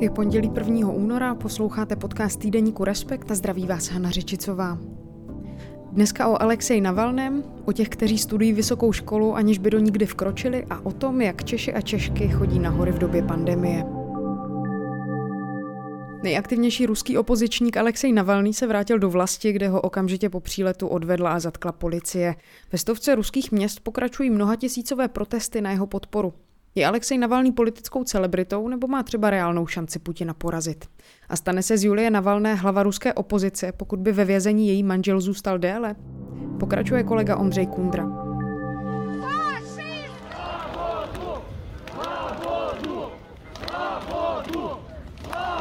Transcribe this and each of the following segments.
Je pondělí 1. února, posloucháte podcast týdeníku Respekt a zdraví vás Hana Řičicová. Dneska o Alexej Navalném, o těch, kteří studují vysokou školu, aniž by do nikdy vkročili a o tom, jak Češi a Češky chodí nahory v době pandemie. Nejaktivnější ruský opozičník Alexej Navalný se vrátil do vlasti, kde ho okamžitě po příletu odvedla a zatkla policie. Ve stovce ruských měst pokračují mnohatisícové protesty na jeho podporu. Je Alexej Navalný politickou celebritou nebo má třeba reálnou šanci Putina porazit? A stane se z Julie Navalné hlava ruské opozice, pokud by ve vězení její manžel zůstal déle? Pokračuje kolega Ondřej Kundra.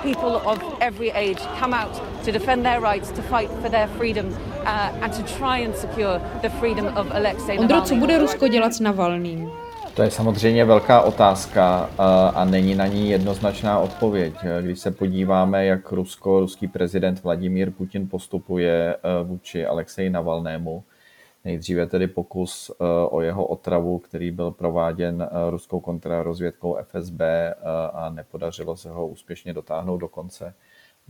people of every age come out to defend their rights, to fight for their freedom uh, and to try and secure the freedom of Alexei Navalny. Ondro, co bude Rusko dělat s Navalným? To je samozřejmě velká otázka a není na ní jednoznačná odpověď. Když se podíváme, jak Rusko, ruský prezident Vladimír Putin postupuje e, vůči Alexeji Navalnému, nejdříve tedy pokus e, o jeho otravu, který byl prováděn e, ruskou kontrarozvědkou FSB a nepodařilo se ho úspěšně dotáhnout do konce.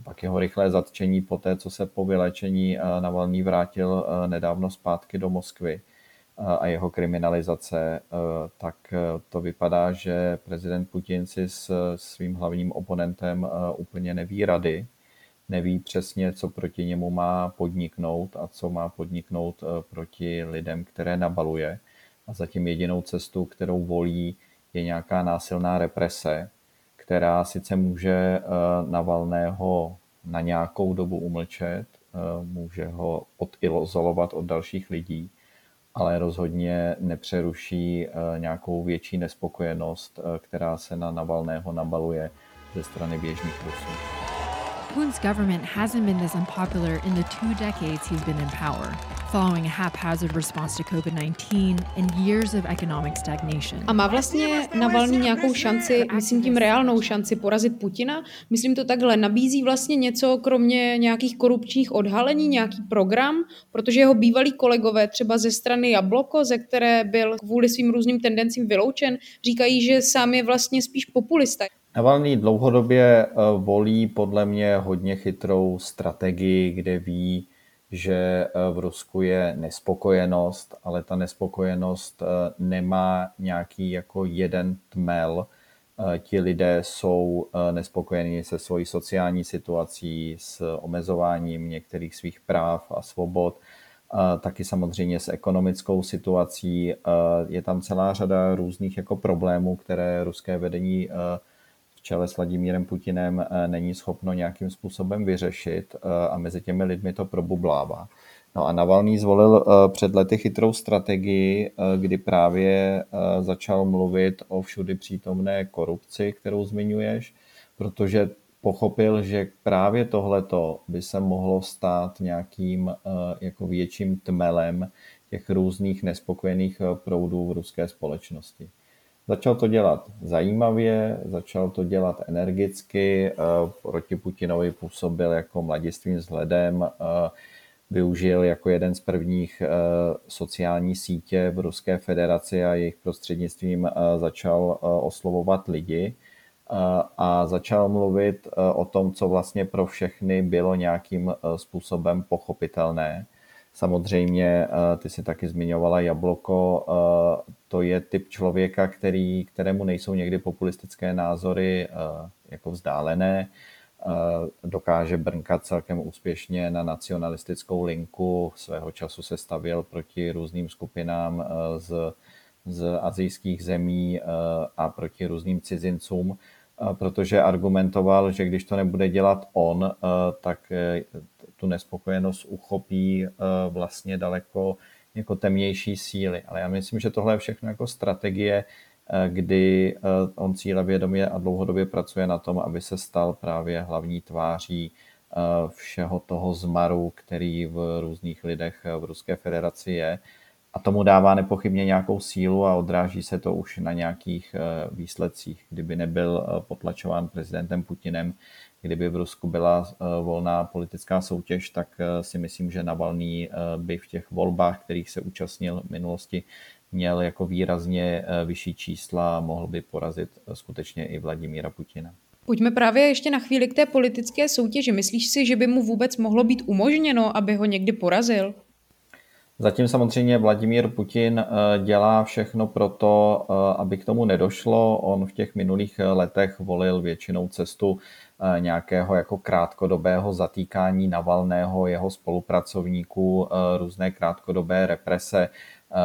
Pak jeho rychlé zatčení po té, co se po vylečení Navalný vrátil nedávno zpátky do Moskvy a jeho kriminalizace, eh, tak eh, to vypadá, že prezident Putin si s svým hlavním oponentem eh, úplně neví rady, neví přesně, co proti němu má podniknout a co má podniknout proti lidem, které nabaluje. A zatím jedinou cestu, kterou volí, je nějaká násilná represe, která sice může Navalného na nějakou dobu umlčet, může ho odizolovat od dalších lidí, ale rozhodně nepřeruší eh, nějakou větší nespokojenost, eh, která se na Navalného nabaluje ze strany běžných Rusů. Putin's government hasn't been this unpopular in the two decades he's been in power, following a haphazard response to COVID-19 and years of economic stagnation. A má vlastně Navalny nějakou šanci, myslím tím reálnou šanci porazit Putina? Myslím to takhle, nabízí vlastně něco kromě nějakých korupčních odhalení, nějaký program, protože jeho bývalí kolegové třeba ze strany Jabloko, ze které byl kvůli svým různým tendencím vyloučen, říkají, že sám je vlastně spíš populista. Navalný dlouhodobě eh, volí podle mě hodně chytrou strategii, kde ví, že eh, v Rusku je nespokojenost, ale ta nespokojenost eh, nemá nějaký jako jeden tmel. Ti lidé jsou nespokojení se svojí sociální situací, s omezováním některých svých práv a svobod, taky samozřejmě s ekonomickou situací. Je tam celá řada různých jako problémů, které ruské vedení čele s Vladimírem Putinem eh, není schopno nějakým způsobem vyřešit eh, a mezi těmi lidmi to probublává. No a Navalný zvolil eh, před lety chytrou strategii, kdy právě začal mluvit o všudy přítomné korupci, kterou zmiňuješ, protože pochopil, že právě tohleto by se mohlo stát nějakým jako větším tmelem těch různých nespokojených proudů v ruské společnosti. Začal to dělat zajímavě, začal to dělat energicky, eh, proti Putinovi působil jako mladistvým vzhledem, eh, využil jako jeden z prvních eh, sociální sítě v Ruské federaci a jejich prostřednictvím začal oslovovat lidi a začal mluvit o tom, co vlastně pro všechny bylo nějakým způsobem pochopitelné. Samozřejmě, ty si taky zmiňovala Jabloko, to je typ člověka, který, kterému nejsou někdy populistické názory eh, jako vzdálené, eh, dokáže brnkat celkem úspěšně na nacionalistickou linku. Svého času se stavěl proti různým skupinám eh, z, z azijských zemí a proti různým cizincům, protože argumentoval, že když to nebude dělat on, tak tu nespokojenost uchopí vlastně daleko jako temnější síly. Ale já myslím, že tohle je všechno jako strategie, eh, kdy eh, on cílevědomě a dlouhodobě pracuje na tom, aby se stal právě hlavní tváří eh, všeho toho zmaru, který v různých lidech v Ruské federaci je. A tomu dává nepochybně nějakou sílu a odráží se to už na nějakých výsledcích. Kdyby nebyl potlačován prezidentem Putinem, kdyby v Rusku byla eh, volná politická soutěž, tak eh, si myslím, že Navalný eh, by v těch volbách, kterých se účastnil v minulosti, měl jako výrazně vyšší čísla a mohl by porazit skutečně i Vladimíra Putina. Pojďme právě ještě na chvíli k té politické soutěži. Myslíš si, že by mu vůbec mohlo být umožněno, aby ho někdy porazil? Zatím samozřejmě Vladimír Putin eh, dělá všechno pro to, eh, aby k tomu nedošlo. On v těch minulých eh, letech volil většinou cestu nějakého jako krátkodobého zatýkání Navalného, jeho spolupracovníků, různé krátkodobé represe,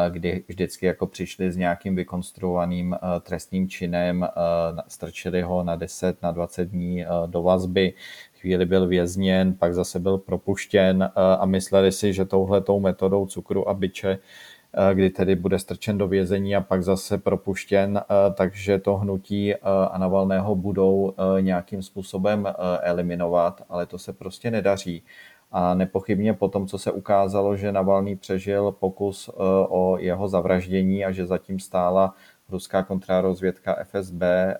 kdy vždycky jako přišli s nějakým vykonstruovaným trestným činem, strčili ho na 10, na 20 dní do vazby, chvíli byl vězněn, pak zase byl propuštěn eh, a mysleli si, že touhletou metodou cukru a byče eh, kdy tedy bude strčen do vězení a pak zase propuštěn, eh, takže to hnutí a Navalného budou nějakým způsobem eliminovat, ale to se prostě nedaří. A nepochybně po tom, co se ukázalo, že Navalný přežil pokus o jeho zavraždění a že zatím stála ruská kontrarozvědka FSB eh,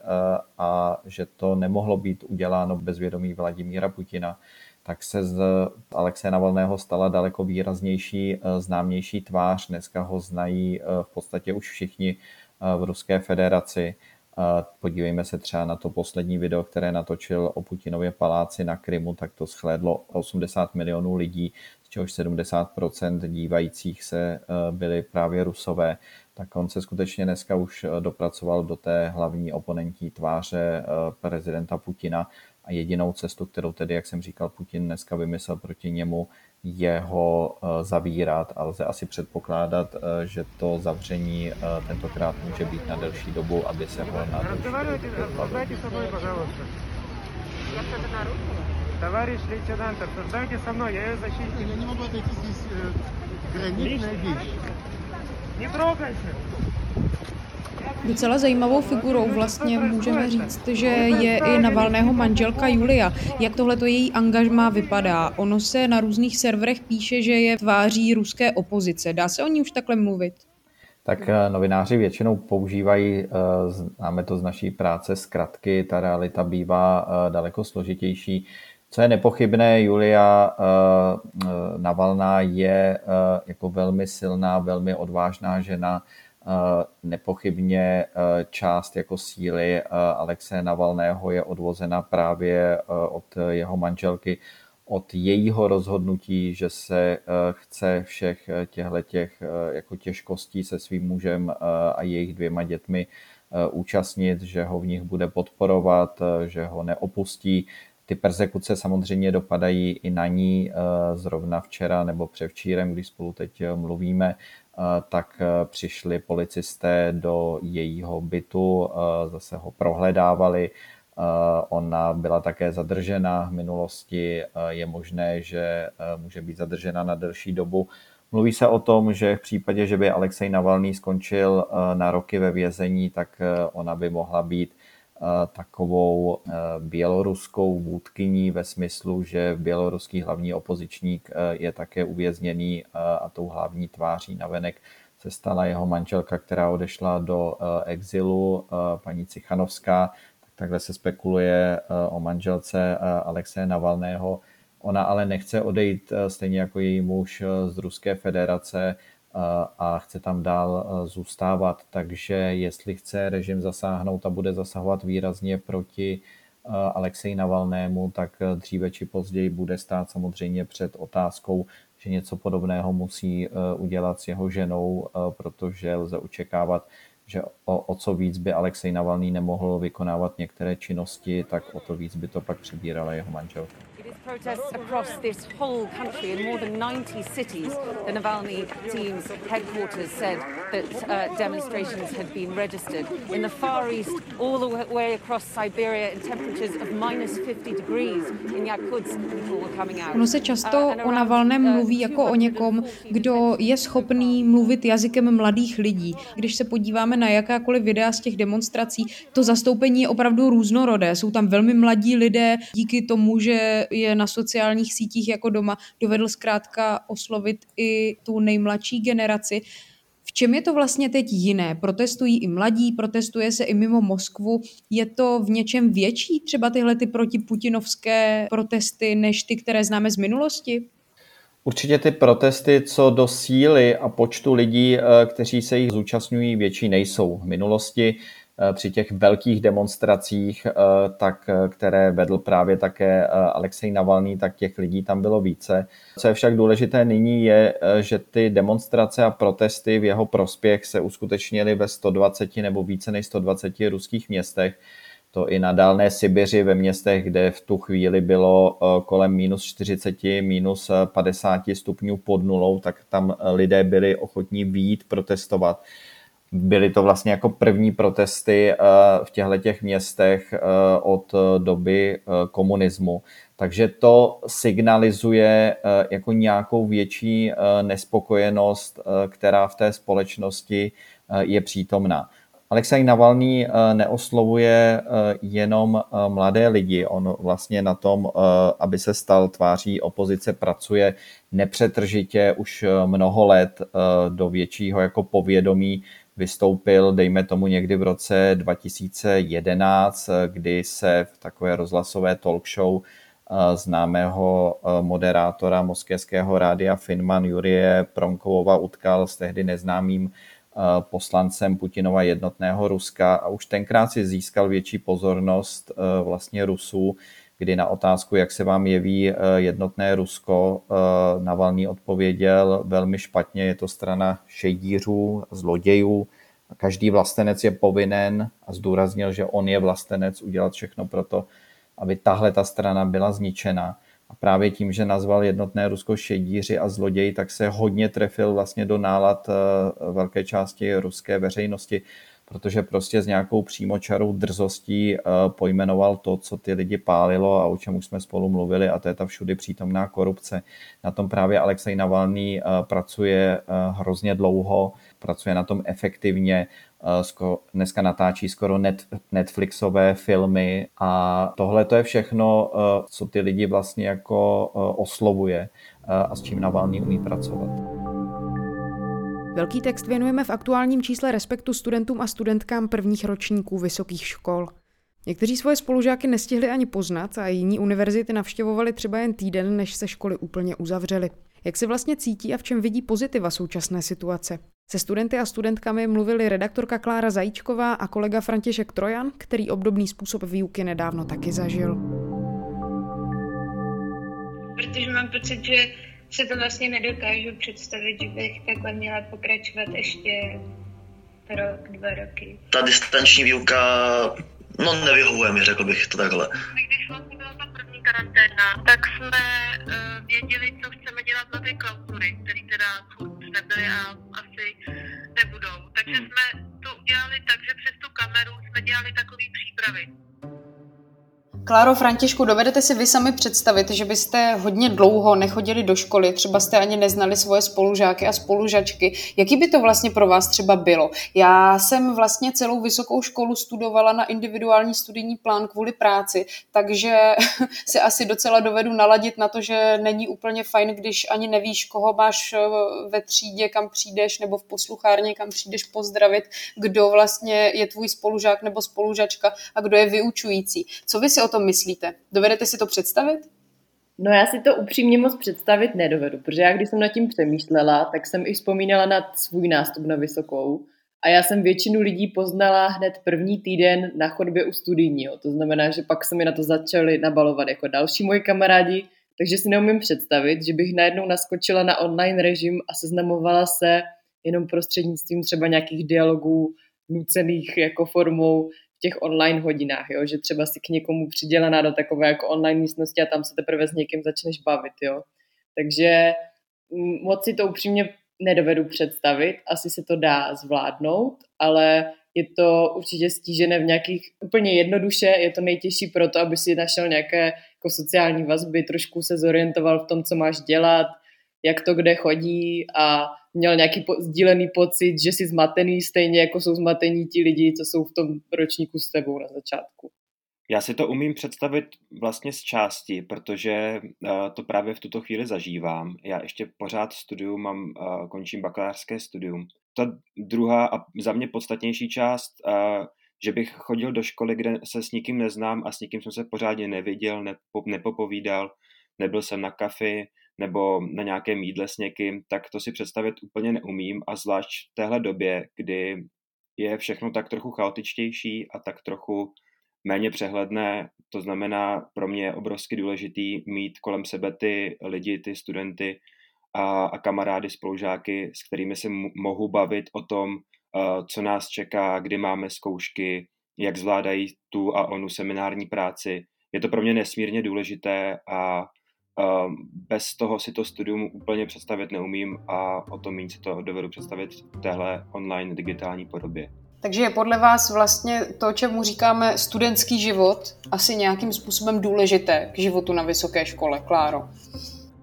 a že to nemohlo být uděláno bez vědomí Vladimíra Putina, tak se z Alexeje Navalného stala daleko výraznější, eh, známější tvář. Dneska ho znají v podstatě už všichni v Ruské federaci. Podívejme se třeba na to poslední video, které natočil o Putinově paláci na Krymu, tak to shlédlo 80 milionů lidí, z čehož 70% dívajících se byli právě rusové. Tak on se skutečně dneska už eh, dopracoval do té hlavní oponentní tváře eh, prezidenta Putina. A jedinou cestu, kterou tedy, jak jsem říkal, Putin dneska vymyslel proti němu, je ho eh, zavírat a lze asi předpokládat, že to zavření tentokrát může být na delší dobu, aby se ho na delší dobu Товарищ лейтенант, обсуждайте со мной, я ее защитник. Я не могу отойти здесь э, граничная вещь. Docela zajímavou figurou vlastně můžeme říct, že je i Navalného manželka Julia. Jak tohle to její angažma vypadá? Ono se na různých serverech píše, že je tváří ruské opozice. Dá se o ní už takhle mluvit? Tak eh, novináři většinou používají, eh, známe to z naší práce, zkratky, ta realita bývá eh, daleko složitější. Co je nepochybné, Julia Navalná je jako velmi silná, velmi odvážná žena, nepochybně část jako síly Alexe Navalného je odvozena právě od jeho manželky, od jejího rozhodnutí, že se chce všech těchto těch jako těžkostí se svým mužem a jejich dvěma dětmi účastnit, že ho v nich bude podporovat, že ho neopustí, ty persekuce samozřejmě dopadají i na ní. Eh, zrovna včera nebo převčírem, když spolu teď eh, mluvíme, eh, tak přišli policisté do jejího bytu, zase ho prohledávali. Ona byla také zadržena v minulosti. Je možné, že může být zadržena na delší dobu. Mluví se o tom, že v případě, že by Alexej Navalný skončil na roky ve vězení, tak ona by mohla být takovou e, běloruskou vůdkyní ve smyslu, že běloruský hlavní opozičník e, je také uvězněný e, a tou hlavní tváří navenek se stala jeho manželka, která odešla do exilu, paní Cichanovská. Tak takhle se spekuluje o manželce Alexeje Navalného. Ona ale nechce odejít stejně jako její muž z Ruské federace a chce tam dál zůstávat. Takže jestli chce režim zasáhnout a bude zasahovat výrazně proti Alexeji Navalnému, tak dříve či později bude stát samozřejmě před otázkou, že něco podobného musí udělat s jeho ženou, protože lze očekávat, že o, o co víc by Alexej Navalný nemohl vykonávat některé činnosti, tak o to víc by to pak přebírala jeho manželka. Protests across this whole country in more than 90 cities. The Navalny team's headquarters said that uh, demonstrations had been registered. In the Far East, all the way across Siberia, in temperatures of minus 50 degrees in Yakutsk, people were coming out. Ono se často uh, o Navalném uh, mluví jako o někom, kdo je schopný mluvit jazykem mladých lidí. Když se podíváme na jakákoliv videa z těch demonstrací, to zastoupení je opravdu různorodé. Jsou tam velmi mladí lidé, díky tomu, že je na sociálních sítích jako doma, dovedl zkrátka oslovit i tu nejmladší generaci. Čem je to vlastně teď jiné? Protestují i mladí, protestuje se i mimo Moskvu. Je to v něčem větší třeba tyhle ty protiputinovské protesty než ty, které známe z minulosti? Určitě ty protesty co do síly a počtu lidí, eh, kteří se jich zúčastňují, větší nejsou. V minulosti při těch velkých demonstracích, tak, které vedl právě také Alexej Navalný, tak těch lidí tam bylo více. Co je však důležité nyní je, že ty demonstrace a protesty v jeho prospěch se uskutečnily ve 120 nebo více než 120 ruských městech to i na dálné Sibiři ve městech, kde v tu chvíli bylo eh, kolem minus 40, minus 50 stupňů pod nulou, tak tam lidé byli ochotní výjít protestovat. Byly to vlastně jako první protesty eh, v těchto těch městech eh, od doby komunismu. Takže to signalizuje jako nějakou větší nespokojenost, která v té společnosti je přítomná. Alexej Navalný eh, neoslovuje eh, jenom eh, mladé lidi. On vlastně na tom, aby se stal tváří opozice, pracuje nepřetržitě už mnoho let do většího jako povědomí vystoupil, dejme tomu někdy v roce 2011, kdy se v takové rozhlasové talk show známého moderátora moskevského rádia Finman Jurie Promkovova utkal s tehdy neznámým Eh, poslancem Putinova jednotného Ruska. A už tenkrát si získal větší pozornost eh, vlastně Rusů, kdy na otázku, jak se vám jeví eh, jednotné Rusko, Navalný odpověděl velmi špatně, je to strana šejdířů, zlodějů, každý vlastenec je povinen a zdůraznil, že on je vlastenec udělat všechno pro to, aby tahle ta strana byla zničena. A právě tím, že nazval jednotné Rusko šedíři a zloději, tak se hodně trefil vlastně do nálad eh, velké části ruské veřejnosti, protože prostě s nějakou přímočarou drzostí eh, pojmenoval to, co ty lidi pálilo a o čem už jsme spolu mluvili, a to je ta všudy přítomná korupce. Na tom právě Alexej Navalný eh, pracuje hrozně dlouho, pracuje na tom efektivně, Eh, dneska natáčí skoro net, Netflixové filmy a tohle to je všechno, eh, co ty lidi vlastně jako eh, oslovuje a s čím Navalný umí pracovat. Velký text věnujeme v aktuálním čísle Respektu studentům a studentkám prvních ročníků vysokých škol. Někteří svoje spolužáky nestihli ani poznat a jiní univerzity navštěvovali třeba jen týden, než se školy úplně uzavřely. Jak se vlastně cítí a v čem vidí pozitiva současné situace? Se studenty a studentkami mluvili redaktorka Klára Zajíčková a kolega František Trojan, který obdobný způsob výuky nedávno taky zažil. Protože mám pocit, že se to vlastně nedokážu představit, že bych takhle měla pokračovat ještě rok, dva roky. Ta distanční výuka, no nevyhovuje mi, řekl bych to takhle. Když vlastně byla ta první karanténa, tak jsme uh, věděli, co chceme dělat na ty klauzury, které teda nebyly a asi nebudou. Takže hmm. jsme to udělali tak, že přes tu kameru jsme dělali takové přípravy. Kláro Františku, dovedete si vy sami představit, že byste hodně dlouho nechodili do školy, třeba jste ani neznali svoje spolužáky a spolužačky. Jaký by to vlastně pro vás třeba bylo? Já jsem vlastně celou vysokou školu studovala na individuální studijní plán kvůli práci, takže si asi docela dovedu naladit na to, že není úplně fajn, když ani nevíš, koho máš eh, ve třídě, kam přijdeš, nebo v posluchárně, kam přijdeš pozdravit, kdo vlastně je tvůj spolužák nebo spolužačka a kdo je vyučující. Co vy si o tom myslíte? Dovedete si to představit? No já si to upřímně moc představit nedovedu, protože já když jsem nad tím přemýšlela, tak jsem i vzpomínala na svůj nástup na vysokou a já jsem většinu lidí poznala hned první týden na chodbě u studijního. To znamená, že pak se mi na to začali nabalovat jako další moji kamarádi, takže si neumím představit, že bych najednou naskočila na online režim a seznamovala se jenom prostřednictvím třeba nějakých dialogů nucených jako formou těch online hodinách, jo? že třeba si k někomu přidělená do takové jako online místnosti a tam se teprve s někým začneš bavit. Jo? Takže mm, moc si to upřímně nedovedu představit, asi se to dá zvládnout, ale je to určitě stížené v nějakých úplně jednoduše, je to nejtěžší pro to, aby si našel nějaké jako sociální vazby, trošku se zorientoval v tom, co máš dělat, jak to kde chodí a měl nějaký sdílený pocit, že jsi zmatený stejně jako jsou zmatení ti lidi, co jsou v tom ročníku s tebou na začátku. Já si to umím představit vlastně z části, protože uh, to právě v tuto chvíli zažívám. Já ještě pořád studium, mám, uh, končím bakalářské studium. Ta druhá a za mě podstatnější část, uh, že bych chodil do školy, kde se s nikým neznám a s nikým jsem se pořádně neviděl, nepo, nepopovídal, nebyl jsem na kafi, nebo na nějakém jídle s někým, tak to si představit úplně neumím a zvlášť v téhle době, kdy je všechno tak trochu chaotičtější a tak trochu méně přehledné. To znamená, pro mě je obrovsky důležitý mít kolem sebe ty lidi, ty studenty a, a kamarády, spolužáky, s kterými se mohu bavit o tom, uh, co nás čeká, kdy máme zkoušky, jak zvládají tu a onu seminární práci. Je to pro mě nesmírně důležité a bez toho si to studium úplně představit neumím a o tom méně si to dovedu představit v téhle online digitální podobě. Takže je podle vás vlastně to, čemu říkáme studentský život, asi nějakým způsobem důležité k životu na vysoké škole, Kláro?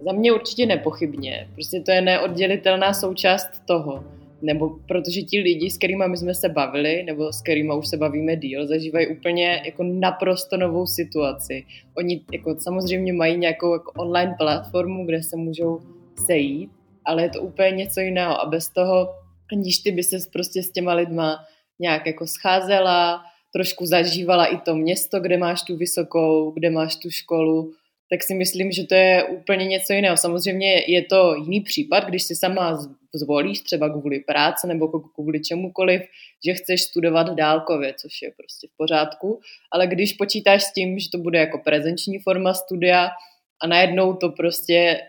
Za mě určitě nepochybně. Prostě to je neoddělitelná součást toho. Nebo protože ti lidi, s kterými my jsme se bavili, nebo s kterými už se bavíme díl, zažívají úplně jako naprosto novou situaci. Oni jako samozřejmě mají nějakou jako online platformu, kde se můžou sejít, ale je to úplně něco jiného. A bez toho, aniž ty by se prostě s těma lidma nějak jako scházela, trošku zažívala i to město, kde máš tu vysokou, kde máš tu školu, tak si myslím, že to je úplně něco jiného. Samozřejmě je to jiný případ, když si sama zvolíš třeba kvůli práci nebo kvůli čemukoliv, že chceš studovat dálkově, což je prostě v pořádku, ale když počítáš s tím, že to bude jako prezenční forma studia a najednou to prostě,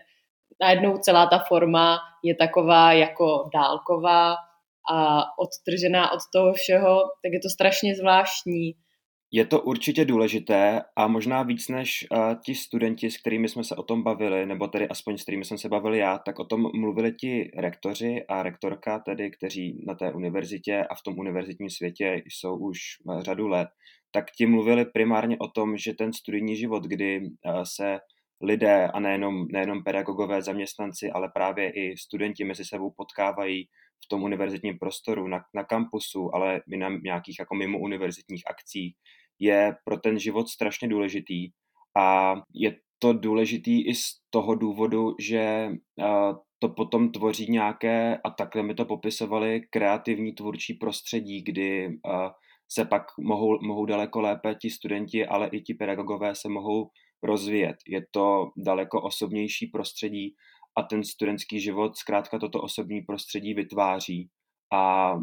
najednou celá ta forma je taková jako dálková, a odtržená od toho všeho, tak je to strašně zvláštní. Je to určitě důležité a možná víc než uh, ti studenti, s kterými jsme se o tom bavili, nebo tedy aspoň s kterými jsem se bavil já, tak o tom mluvili ti rektoři a rektorka, tedy, kteří na té univerzitě a v tom univerzitním světě jsou už řadu let, tak ti mluvili primárně o tom, že ten studijní život, kdy uh, se lidé a nejenom, nejenom pedagogové, zaměstnanci, ale právě i studenti mezi sebou potkávají v tom univerzitním prostoru, na, na kampusu, ale i na nějakých jako mimo univerzitních akcích, je pro ten život strašně důležitý. A je to důležitý i z toho důvodu, že to potom tvoří nějaké, a takhle mi to popisovali, kreativní tvůrčí prostředí, kdy se pak mohou, mohou daleko lépe ti studenti, ale i ti pedagogové se mohou rozvíjet. Je to daleko osobnější prostředí a ten studentský život zkrátka toto osobní prostředí vytváří a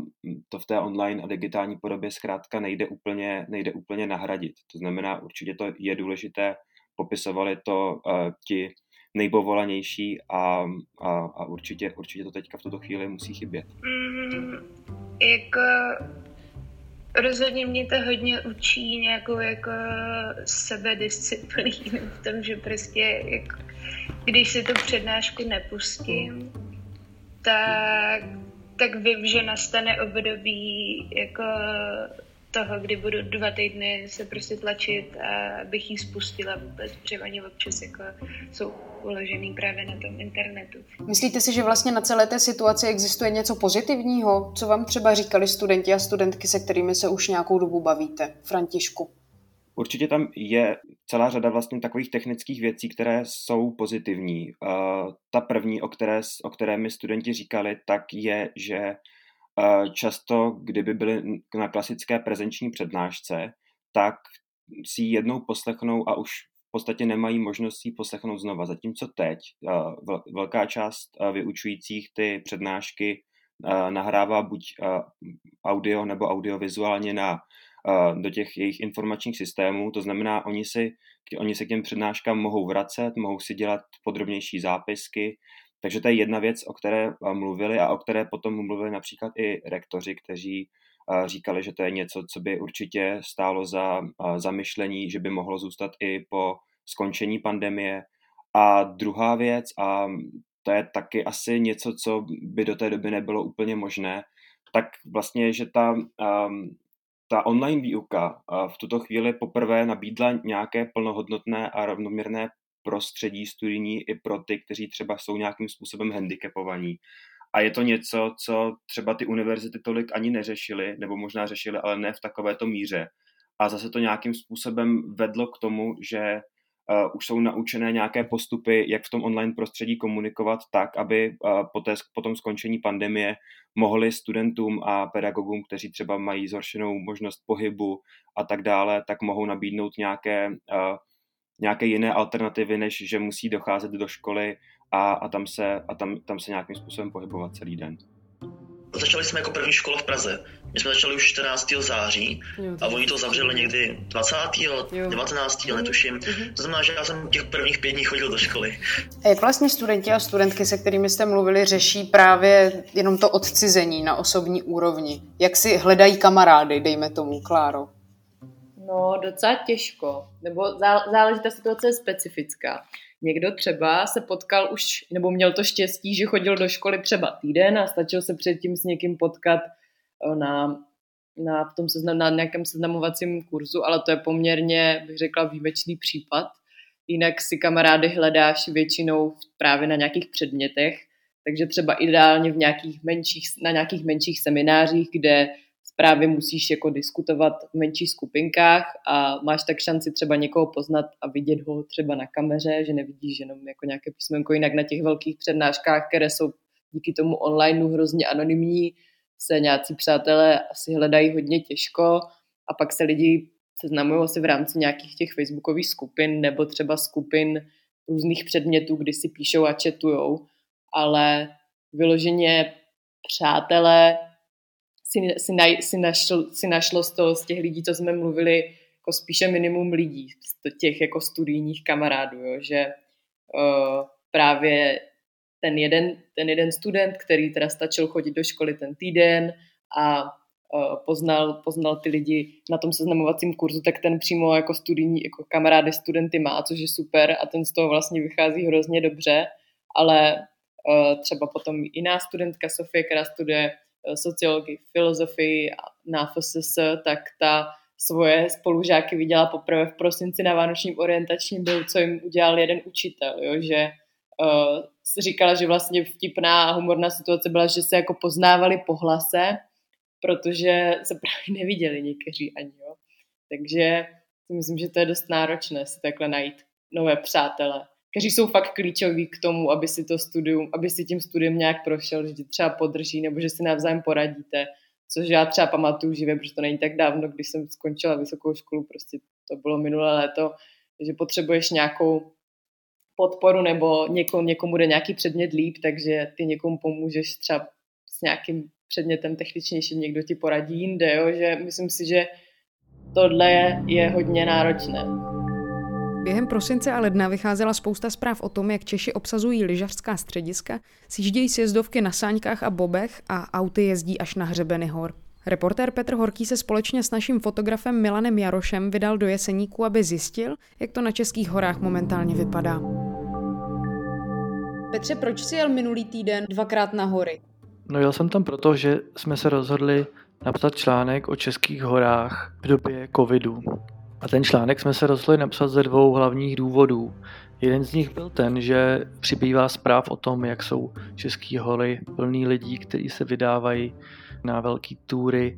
to v té online a digitální podobě zkrátka nejde úplně, nejde úplně nahradit. To znamená, určitě to je důležité, popisovali to uh, ti nejpovolanější a, a, a určitě, určitě to teďka v tuto chvíli musí chybět. Mm, jako rozhodně mě to hodně učí nějakou jako sebedisciplínu v tom, že prostě jako když si tu přednášku nepustím, tak, tak vím, že nastane období jako toho, kdy budu dva týdny se prostě tlačit a bych ji spustila vůbec, protože oni občas jako jsou uložený právě na tom internetu. Myslíte si, že vlastně na celé té situaci existuje něco pozitivního? Co vám třeba říkali studenti a studentky, se kterými se už nějakou dobu bavíte? Františku. Určitě tam je celá řada vlastně takových technických věcí, které jsou pozitivní. Uh, ta první, o které, o které mi studenti říkali, tak je, že uh, často, kdyby byli na klasické prezenční přednášce, tak si ji jednou poslechnou a už v podstatě nemají možnost si ji poslechnout znova. Zatímco teď uh, velká část vyučujících ty přednášky nahrává buď audio nebo audiovizuálně na do těch jejich informačních systémů. To znamená, oni, si, oni se k těm přednáškám mohou vracet, mohou si dělat podrobnější zápisky. Takže to je jedna věc, o které mluvili a o které potom mluvili například i rektoři, kteří říkali, že to je něco, co by určitě stálo za zamyšlení, že by mohlo zůstat i po skončení pandemie. A druhá věc, a to je taky asi něco, co by do té doby nebylo úplně možné, tak vlastně, že ta um, ta online výuka v tuto chvíli poprvé nabídla nějaké plnohodnotné a rovnoměrné prostředí studijní i pro ty, kteří třeba jsou nějakým způsobem handicapovaní. A je to něco, co třeba ty univerzity tolik ani neřešily, nebo možná řešily, ale ne v takovéto míře. A zase to nějakým způsobem vedlo k tomu, že uh, už jsou naučené nějaké postupy, jak v tom online prostředí komunikovat tak, aby uh, po, té, po tom skončení pandemie mohli studentům a pedagogům, kteří třeba mají zhoršenou možnost pohybu a tak dále, tak mohou nabídnout nějaké, uh, nějaké jiné alternativy, než že musí docházet do školy a, a, tam, se, a tam, tam se nějakým způsobem pohybovat celý den. Začali jsme jako první škola v Praze, My jsme začali už 14. září Jo, a oni to zavřeli někdy 20. Jo. 19. netuším. To znamená, že já jsem těch prvních pět dní chodil do školy. A jak vlastně studenti a studentky, se kterými jste mluvili, řeší právě jenom to odcizení na osobní úrovni? Jak si hledají kamarády, dejme tomu, Kláro? No, docela těžko. Nebo zá- záleží, ta situace je specifická. Někdo třeba se potkal už, nebo měl to štěstí, že chodil do školy třeba týden a stačil se předtím s někým potkat eh, na, na, v tom seznam, na nějakém seznamovacím kurzu, ale to je poměrně, bych řekla, výjimečný případ. Jinak si kamarády hledáš většinou právě na nějakých předmětech, takže třeba ideálně v nějakých menších, na nějakých menších seminářích, kde právě musíš jako diskutovat v menších skupinkách a máš tak šanci třeba někoho poznat a vidět ho třeba na kameře, že nevidíš jenom jako nějaké písmenko, jinak na těch velkých přednáškách, které jsou díky tomu onlineu hrozně anonymní, se nějací přátelé asi hledají hodně těžko a pak se lidi seznamují asi v rámci nějakých těch facebookových skupin nebo třeba skupin různých předmětů, kdy si píšou a četujou, ale vyloženě přátelé si, si, naj, si, našlo, si našlo z, toho, z těch lidí, co jsme mluvili, jako spíše minimum lidí, těch jako studijních kamarádů, jo, že uh, právě ten jeden, ten jeden student, který teda stačil chodit do školy ten týden a uh, poznal, poznal ty lidi na tom seznamovacím kurzu, tak ten přímo jako studijní, jako kamarády studenty má, což je super a ten z toho vlastně vychází hrozně dobře, ale uh, třeba potom jiná studentka Sofie, která studuje sociologii, filozofii na FSS, tak ta svoje spolužáky viděla poprvé v prosinci na Vánočním orientačním byl, co jim udělal jeden učitel, jo, že uh, říkala, že vlastně vtipná a humorná situace byla, že se jako poznávali po hlase, protože se právě neviděli někteří ani, jo. Takže myslím, že to je dost náročné si takhle najít nové přátele kteří jsou fakt klíčoví k tomu, aby si to studium, aby si tím studiem nějak prošel, že tě třeba podrží nebo že si navzájem poradíte, což já třeba pamatuju živě, protože to není tak dávno, když jsem skončila vysokou školu, prostě to bylo minulé léto, že potřebuješ nějakou podporu nebo někomu, někomu jde nějaký předmět líp, takže ty někomu pomůžeš třeba s nějakým předmětem techničnějším, někdo ti poradí jinde, jo? že myslím si, že tohle je hodně náročné. Během prosince a ledna vycházela spousta zpráv o tom, jak Češi obsazují lyžařská střediska, sjíždějí sjezdovky na sáňkách a bobech a auty jezdí až na hřebeny hor. Reportér Petr Horký se společně s naším fotografem Milanem Jarošem vydal do Jeseníku, aby zjistil, jak to na českých horách momentálně vypadá. Petře, proč jsi jel minulý týden dvakrát na hory? No jel jsem tam proto, že jsme se rozhodli napsat článek o českých horách v době covidu. A ten článek jsme se rozhodli napsat ze dvou hlavních důvodů. Jeden z nich byl ten, že přibývá zpráv o tom, jak jsou český hory plný lidí, kteří se vydávají na velké túry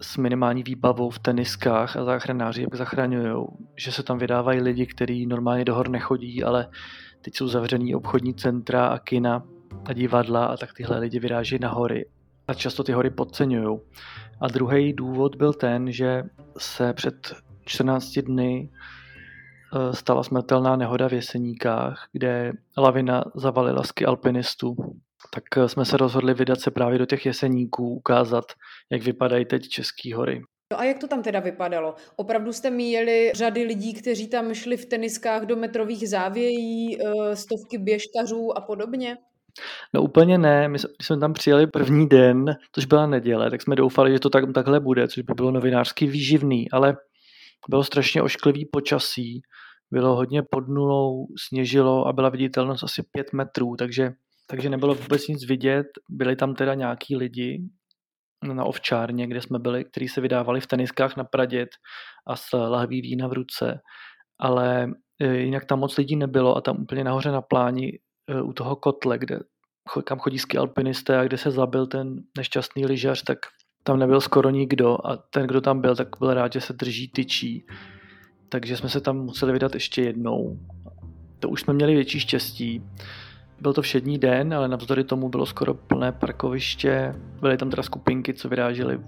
s minimální výbavou v teniskách a záchranáři jak zachraňují. Že se tam vydávají lidi, kteří normálně do hor nechodí, ale teď jsou zavřený obchodní centra a kina a divadla a tak tyhle lidi vyráží na hory. A často ty hory podceňují. A druhý důvod byl ten, že se před 14 dny eh, stala smrtelná nehoda v Jeseníkách, kde lavina zavalila ski alpinistů. Tak eh, jsme se rozhodli vydat se právě do těch Jeseníků, ukázat, jak vypadají teď České hory. No a jak to tam teda vypadalo? Opravdu jste míjeli řady lidí, kteří tam šli v teniskách do metrových závějí, eh, stovky běžkařů a podobně? No úplně ne, my jsme tam přijeli první den, což byla neděle, tak jsme doufali, že to tak, takhle bude, což by bylo novinářsky výživný, ale bylo strašně ošklivý počasí, bylo hodně pod nulou, sněžilo a byla viditelnost asi 5 metrů, takže, takže nebylo vůbec nic vidět. Byli tam teda nějaký lidi na ovčárně, kde jsme byli, kteří se vydávali v teniskách na pradět a s lahví vína v ruce, ale e, jinak tam moc lidí nebylo a tam úplně nahoře na pláni e, u toho kotle, kde, kam chodí ski alpinisté a kde se zabil ten nešťastný lyžař, tak tam nebyl skoro nikdo a ten, kdo tam byl, tak byl rád, že se drží tyčí. Takže jsme se tam museli vydat ještě jednou. To už jsme měli větší štěstí. Byl to všední den, ale navzdory tomu bylo skoro plné parkoviště. Byly tam teda skupinky, co vyrážely uh,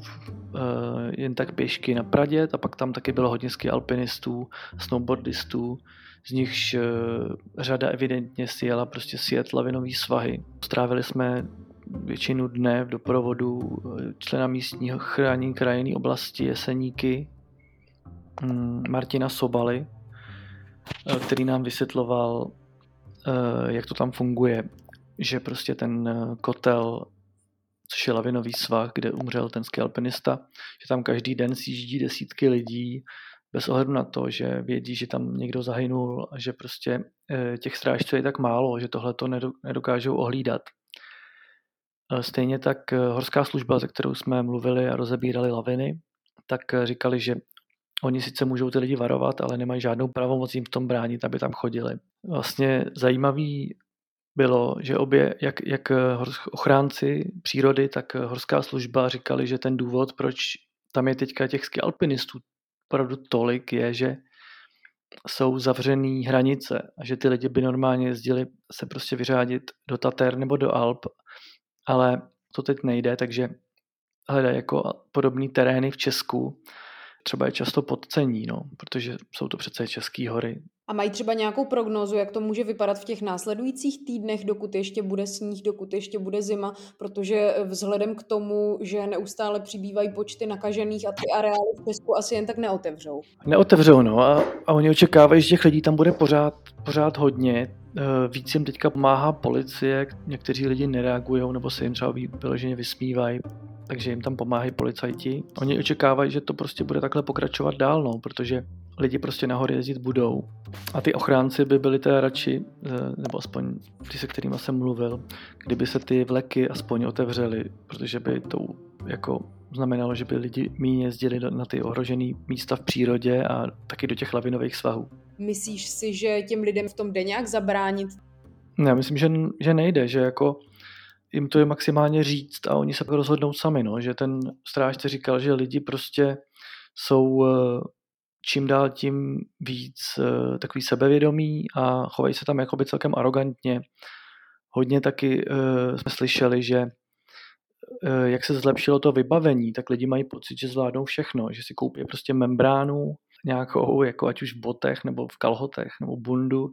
jen tak pěšky na Pradět a pak tam taky bylo hodně ski alpinistů, snowboardistů, z nichž uh, řada evidentně si jela prostě sjet lavinový svahy. Strávili jsme většinu dne v doprovodu člena místního chránění krajiny oblasti Jeseníky mm, Martina Sobaly, který nám vysvětloval, jak to tam funguje, že prostě ten kotel což je lavinový svah, kde umřel ten alpinista, že tam každý den sjíždí desítky lidí bez ohledu na to, že vědí, že tam někdo zahynul a že prostě eh, těch strážců je tak málo, že tohle to nedokážou ohlídat. Stejně tak eh, horská služba, ze kterou jsme mluvili a rozebírali laviny, tak eh, říkali, že oni sice můžou ty lidi varovat, ale nemají žádnou pravomoc jim v tom bránit, aby tam chodili. Vlastně zajímavý bylo, že obě, jak, jak ochránci přírody, tak horská služba říkali, že ten důvod, proč tam je teďka těch alpinistů opravdu tolik, je, že jsou zavřený hranice a že ty lidi by normálně jezdili se prostě vyřádit do Tater nebo do Alp, ale to teď nejde, takže hledají jako podobné terény v Česku, třeba je často podcení, no, protože jsou to přece české hory, a mají třeba nějakou prognózu, jak to může vypadat v těch následujících týdnech, dokud ještě bude sníh, dokud ještě bude zima, protože vzhledem k tomu, že neustále přibývají počty nakažených a ty areály v Česku asi jen tak neotevřou. Neotevřou, no a, a oni očekávají, že těch lidí tam bude pořád, pořád hodně. Eh, víc jim teďka pomáhá policie, někteří lidi nereagují nebo se jim třeba vyloženě vysmívají takže jim tam pomáhají policajti. Oni očekávají, že to prostě bude takhle pokračovat dál, no, protože lidi prostě nahoře jezdit budou. A ty ochránci by byli teda radši, eh, nebo aspoň ty, se kterými jsem mluvil, kdyby se ty vleky aspoň otevřely, protože by to jako znamenalo, že by lidi méně jezdili na ty ohrožené místa v přírodě a taky do těch lavinových svahů. Myslíš si, že těm lidem v tom jde nějak zabránit? Já myslím, že, že nejde, že jako jim to je maximálně říct a oni se rozhodnou sami, no, že ten strážce říkal, že lidi prostě jsou eh, čím dál tím víc uh, takový sebevědomí a chovají se tam jakoby celkem arrogantně. Hodně taky uh, jsme slyšeli, že jak se zlepšilo to vybavení, tak lidi mají pocit, že zvládnou všechno, že si koupí prostě membránu nějakou, jako ať už v botech nebo v kalhotech nebo bundu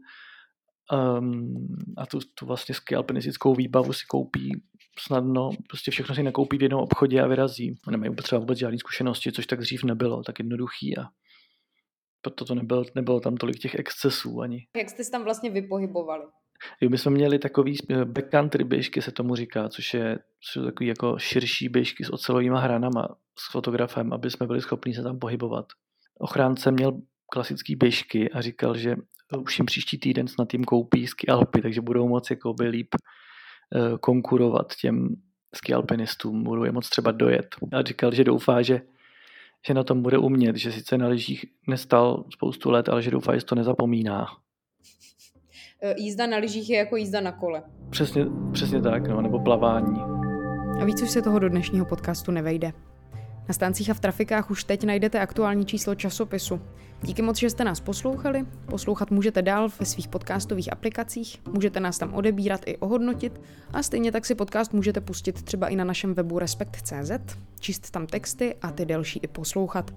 um, a tu, tu vlastně alpinistickou výbavu si koupí snadno, prostě všechno si nakoupí v jednom obchodě a vyrazí. Nemají třeba vůbec žádné zkušenosti, což tak dřív nebylo, tak jednoduchý a proto to nebylo, nebylo tam tolik těch excesů ani. Jak jste se tam vlastně vypohybovali? Jo, my jsme měli takový eh, backcountry běžky, se tomu říká, což je jsou takový jako širší běžky s ocelovými hranama s fotografem, aby jsme byli schopni se tam pohybovat. Ochránce měl klasický běžky a říkal, že už jim příští týden snad jim koupí ski Alpy, takže budou moci jako by líp eh, konkurovat těm ski alpinistům, budou je moc třeba dojet. A říkal, že doufá, že že na tom bude umět, že sice na lyžích nestal spoustu let, ale že doufá, že to nezapomíná. E, jízda na lyžích je jako jízda na kole. Přesně, přesně tak, no, nebo plavání. A víc už se toho do dnešního podcastu nevejde. Na stáncích a v trafikách už teď najdete aktuální číslo časopisu. Díky moc, že jste nás poslouchali. Poslouchat můžete dál ve svých podcastových aplikacích, můžete nás tam odebírat i ohodnotit a stejně tak si podcast můžete pustit třeba i na našem webu respekt.cz, číst tam texty a ty delší i poslouchat.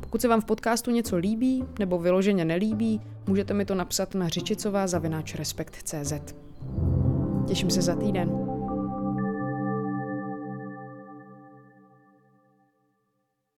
Pokud se vám v podcastu něco líbí nebo vyloženě nelíbí, můžete mi to napsat na řičicová zavináč respekt.cz. Těším se za týden.